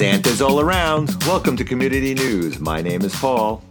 Santa's all around. Welcome to Community News. My name is Paul.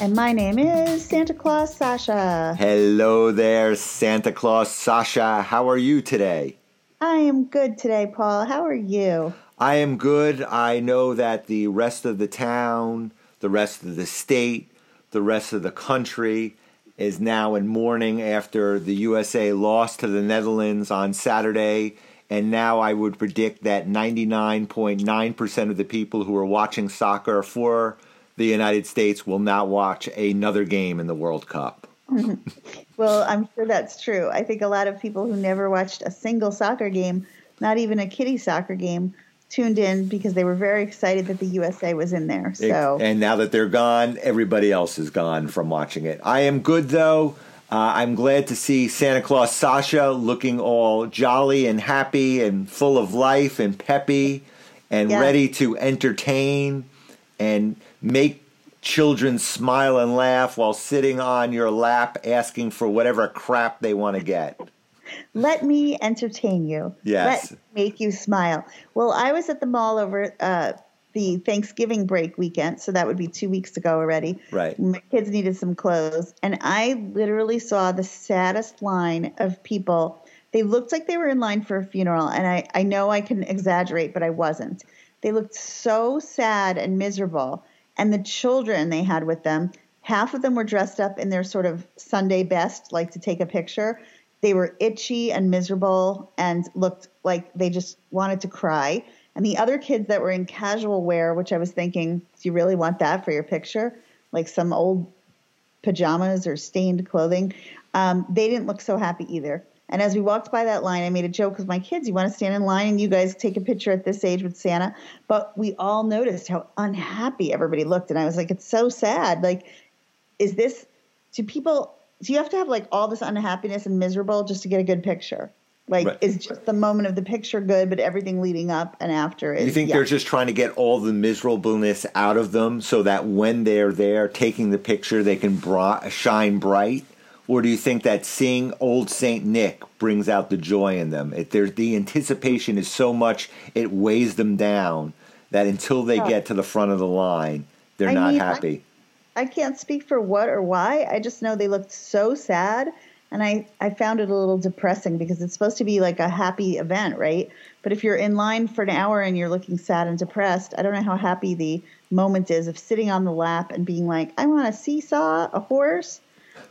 And my name is Santa Claus Sasha. Hello there, Santa Claus Sasha. How are you today? I am good today, Paul. How are you? I am good. I know that the rest of the town, the rest of the state, the rest of the country is now in mourning after the USA lost to the Netherlands on Saturday and now I would predict that 99.9% of the people who are watching soccer for the United States will not watch another game in the World Cup. well, I'm sure that's true. I think a lot of people who never watched a single soccer game, not even a kiddie soccer game, tuned in because they were very excited that the USA was in there. So And now that they're gone, everybody else is gone from watching it. I am good though. Uh, I'm glad to see Santa Claus Sasha looking all jolly and happy and full of life and peppy and yeah. ready to entertain and make children smile and laugh while sitting on your lap asking for whatever crap they want to get. Let me entertain you. Yes. Let make you smile. Well, I was at the mall over uh, the Thanksgiving break weekend, so that would be two weeks ago already. Right. My kids needed some clothes, and I literally saw the saddest line of people. They looked like they were in line for a funeral, and I, I know I can exaggerate, but I wasn't. They looked so sad and miserable. And the children they had with them, half of them were dressed up in their sort of Sunday best, like to take a picture. They were itchy and miserable and looked like they just wanted to cry and the other kids that were in casual wear, which I was thinking, do you really want that for your picture? Like some old pajamas or stained clothing. Um, they didn't look so happy either. And as we walked by that line, I made a joke with my kids. You want to stand in line and you guys take a picture at this age with Santa? But we all noticed how unhappy everybody looked. And I was like, it's so sad. Like, is this, do people, do you have to have like all this unhappiness and miserable just to get a good picture? Like, right. is just the moment of the picture good, but everything leading up and after is. You think yeah. they're just trying to get all the miserableness out of them so that when they're there taking the picture, they can bra- shine bright? Or do you think that seeing old Saint Nick brings out the joy in them? It, the anticipation is so much, it weighs them down that until they get to the front of the line, they're I not mean, happy. I, I can't speak for what or why. I just know they looked so sad and I, I found it a little depressing because it's supposed to be like a happy event, right? But if you're in line for an hour and you're looking sad and depressed, I don't know how happy the moment is of sitting on the lap and being like, I want a seesaw, a horse,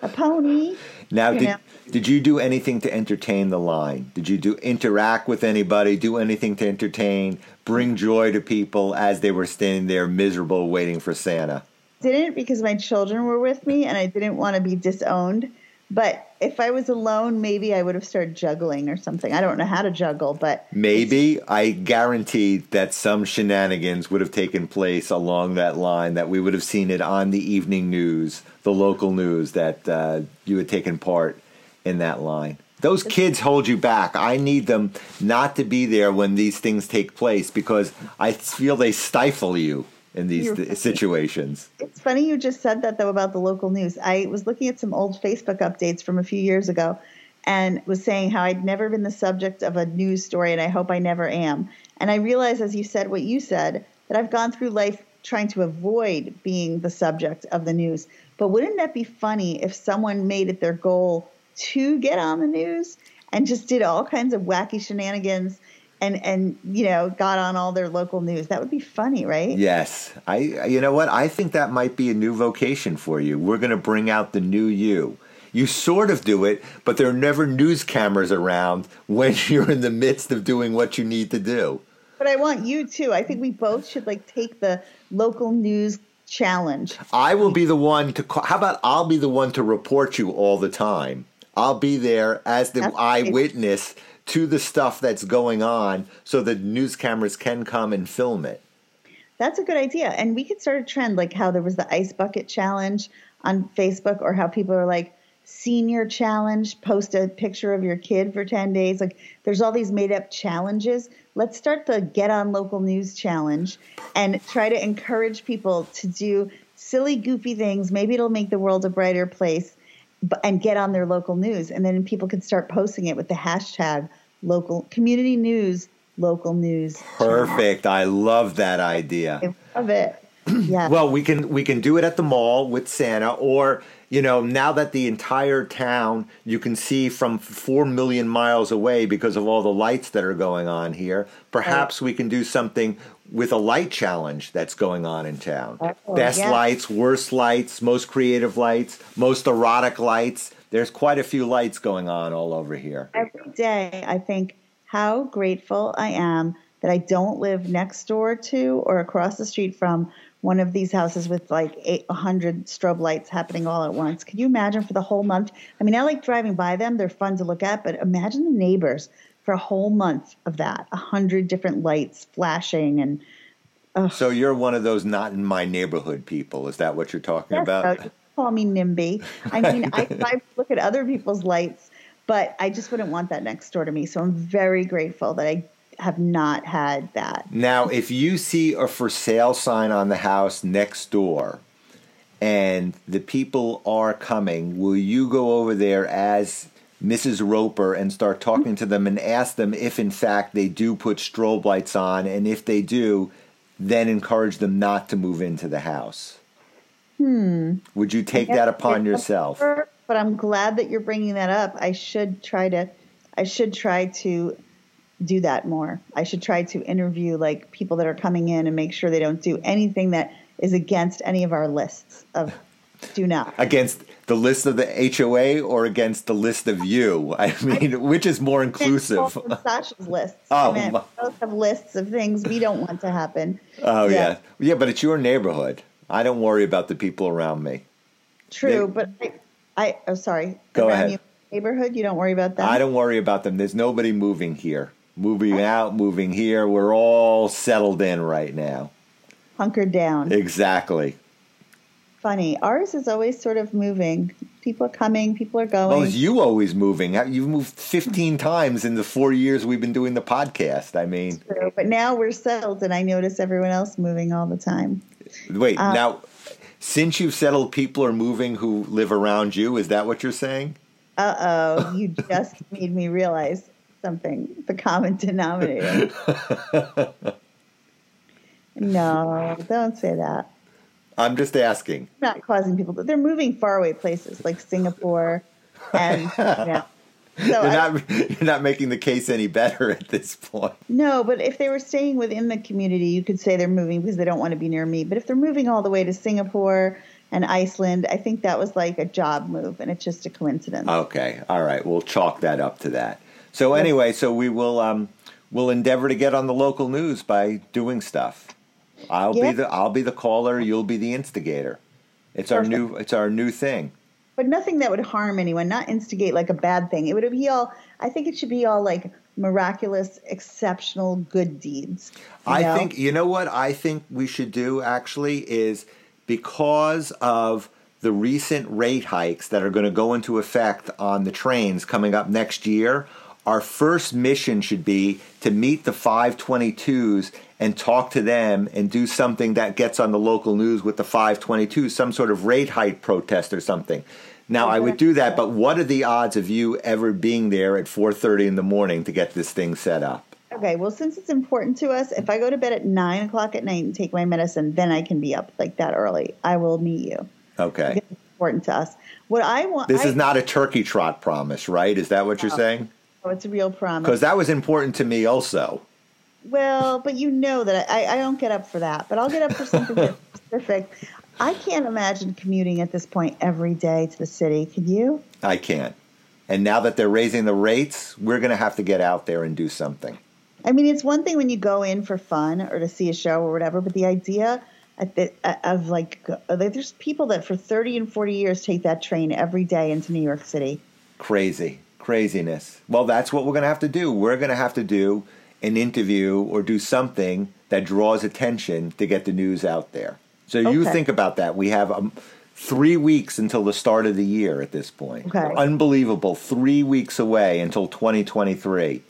a pony. Now, did, did you do anything to entertain the line? Did you do interact with anybody, do anything to entertain, bring joy to people as they were standing there miserable waiting for Santa? Didn't because my children were with me and I didn't want to be disowned. But if I was alone, maybe I would have started juggling or something. I don't know how to juggle, but maybe I guarantee that some shenanigans would have taken place along that line. That we would have seen it on the evening news, the local news, that uh, you had taken part in that line. Those kids hold you back. I need them not to be there when these things take place because I feel they stifle you in these th- situations. It's funny you just said that though about the local news. I was looking at some old Facebook updates from a few years ago and was saying how I'd never been the subject of a news story and I hope I never am. And I realized as you said what you said that I've gone through life trying to avoid being the subject of the news. But wouldn't that be funny if someone made it their goal to get on the news and just did all kinds of wacky shenanigans and and you know got on all their local news. That would be funny, right? Yes, I. You know what? I think that might be a new vocation for you. We're going to bring out the new you. You sort of do it, but there are never news cameras around when you're in the midst of doing what you need to do. But I want you too. I think we both should like take the local news challenge. I will be the one to. Call, how about I'll be the one to report you all the time. I'll be there as the That's eyewitness to the stuff that's going on so that news cameras can come and film it. That's a good idea. And we could start a trend like how there was the ice bucket challenge on Facebook or how people are like, senior challenge, post a picture of your kid for 10 days. Like there's all these made up challenges. Let's start the get on local news challenge and try to encourage people to do silly, goofy things. Maybe it'll make the world a brighter place and get on their local news. And then people can start posting it with the hashtag local community news local news. Perfect. I love that idea. I love it. Yeah. Well, we can we can do it at the mall with Santa, or you know, now that the entire town you can see from four million miles away because of all the lights that are going on here. Perhaps we can do something with a light challenge that's going on in town. Oh, Best yeah. lights, worst lights, most creative lights, most erotic lights. There's quite a few lights going on all over here. Every day, I think how grateful I am that I don't live next door to or across the street from one of these houses with like 800 strobe lights happening all at once. Can you imagine for the whole month? I mean, I like driving by them, they're fun to look at, but imagine the neighbors for a whole month of that 100 different lights flashing and So you're one of those not in my neighborhood people. Is that what you're talking Yes, about? Call me NIMBY. I mean, I, I look at other people's lights, but I just wouldn't want that next door to me. So I'm very grateful that I have not had that. Now, if you see a for sale sign on the house next door and the people are coming, will you go over there as Mrs. Roper and start talking to them and ask them if, in fact, they do put strobe lights on? And if they do, then encourage them not to move into the house? Hmm. Would you take that upon yourself? But I'm glad that you're bringing that up. I should try to, I should try to do that more. I should try to interview like people that are coming in and make sure they don't do anything that is against any of our lists of do not. Against the list of the HOA or against the list of you? I mean, which is more inclusive? Sasha's lists. Oh, I mean, my- we both have lists of things we don't want to happen. Oh yeah. Yeah. yeah, but it's your neighborhood. I don't worry about the people around me. True, They- but I, I oh sorry. Go ahead. your neighborhood, you don't worry about that. I don't worry about them. There's nobody moving here, moving out, moving here. We're all settled in right now. hunkered down. Exactly. Funny. Ours is always sort of moving. People are coming. People are going. Well, you always moving. Uh, you've moved 15 times in the four years we've been doing the podcast. I mean, True, But now we're settled, and I notice everyone else moving all the time. Wait, Uh, now, since you've settled, people are moving who live around you. Is that what you're saying? Uh oh, you just made me realize something. The common denominator. no, don't say that. I'm just asking. not causing people to, they're moving faraway places like Singapore and you know. So You're I- not, you're not making the case any better at this point. no, but if they were staying within the community, you could say they're moving because they don't want to be near me. But if they're moving all the way to Singapore and Iceland, I think that was like a job move and it's just a coincidence. Okay, all right. We'll chalk that up to that. So anyway, so we will um, we'll endeavor to get on the local news by doing stuff. I'll Yeah. be the I'll be the caller. You'll be the instigator. It's our new it's our new thing. But nothing that would harm anyone, not instigate like a bad thing. It would be all, I think it should be all like miraculous, exceptional good deeds. I know? think you know what I think we should do actually is because of the recent rate hikes that are going to go into effect on the trains coming up next year. Our first mission should be to meet the 522s and talk to them and do something that gets on the local news with the 522s, some sort of rate hike protest or something. Now I would do that, but what are the odds of you ever being there at 4:30 in the morning to get this thing set up? Okay, well, since it's important to us, if I go to bed at nine o'clock at night and take my medicine, then I can be up like that early. I will meet you. Okay. It's important to us. What I want. This I, is not a turkey trot promise, right? Is that what you're saying? Oh, it's a real promise. Because that was important to me also. Well, but you know that I, I don't get up for that, but I'll get up for something specific. I can't imagine commuting at this point every day to the city. Could you? I can't. And now that they're raising the rates, we're going to have to get out there and do something. I mean, it's one thing when you go in for fun or to see a show or whatever, but the idea at the, of like, there's people that for 30 and 40 years take that train every day into New York City. Crazy. Craziness. Well, that's what we're going to have to do. We're going to have to do an interview or do something that draws attention to get the news out there. So you think about that. We have um, three weeks until the start of the year at this point. Okay. Unbelievable. Three weeks away until 2023.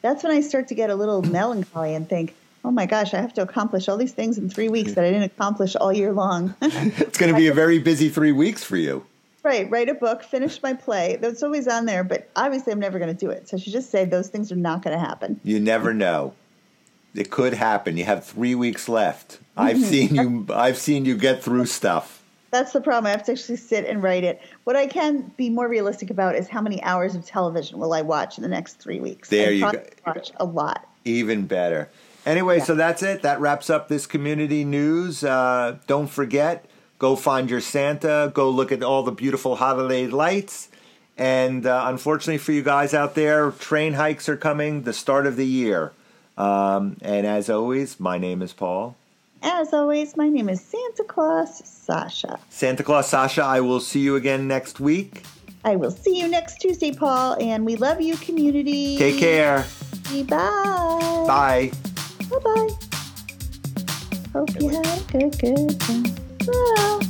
That's when I start to get a little melancholy and think, oh my gosh, I have to accomplish all these things in three weeks that I didn't accomplish all year long. It's going to be a very busy three weeks for you. Right, write a book, finish my play. That's always on there, but obviously I'm never going to do it. So I should just say those things are not going to happen. You never know. It could happen. You have three weeks left. I've seen you. I've seen you get through stuff. That's the problem. I have to actually sit and write it. What I can be more realistic about is how many hours of television will I watch in the next three weeks. There I you go. Watch a lot. Even better. Anyway, Yeah. so that's it. That wraps up this community news. Uh, don't forget, go find your Santa. Go look at all the beautiful holiday lights. And uh, unfortunately for you guys out there, train hikes are coming the start of the year. Um, and as always, my name is Paul. As always, my name is Santa Claus Sasha. Santa Claus Sasha, I will see you again next week. I will see you next Tuesday, Paul, and we love you, community. Take care. Bye. Bye. Bye bye. Hope you had a good, good time. Bye.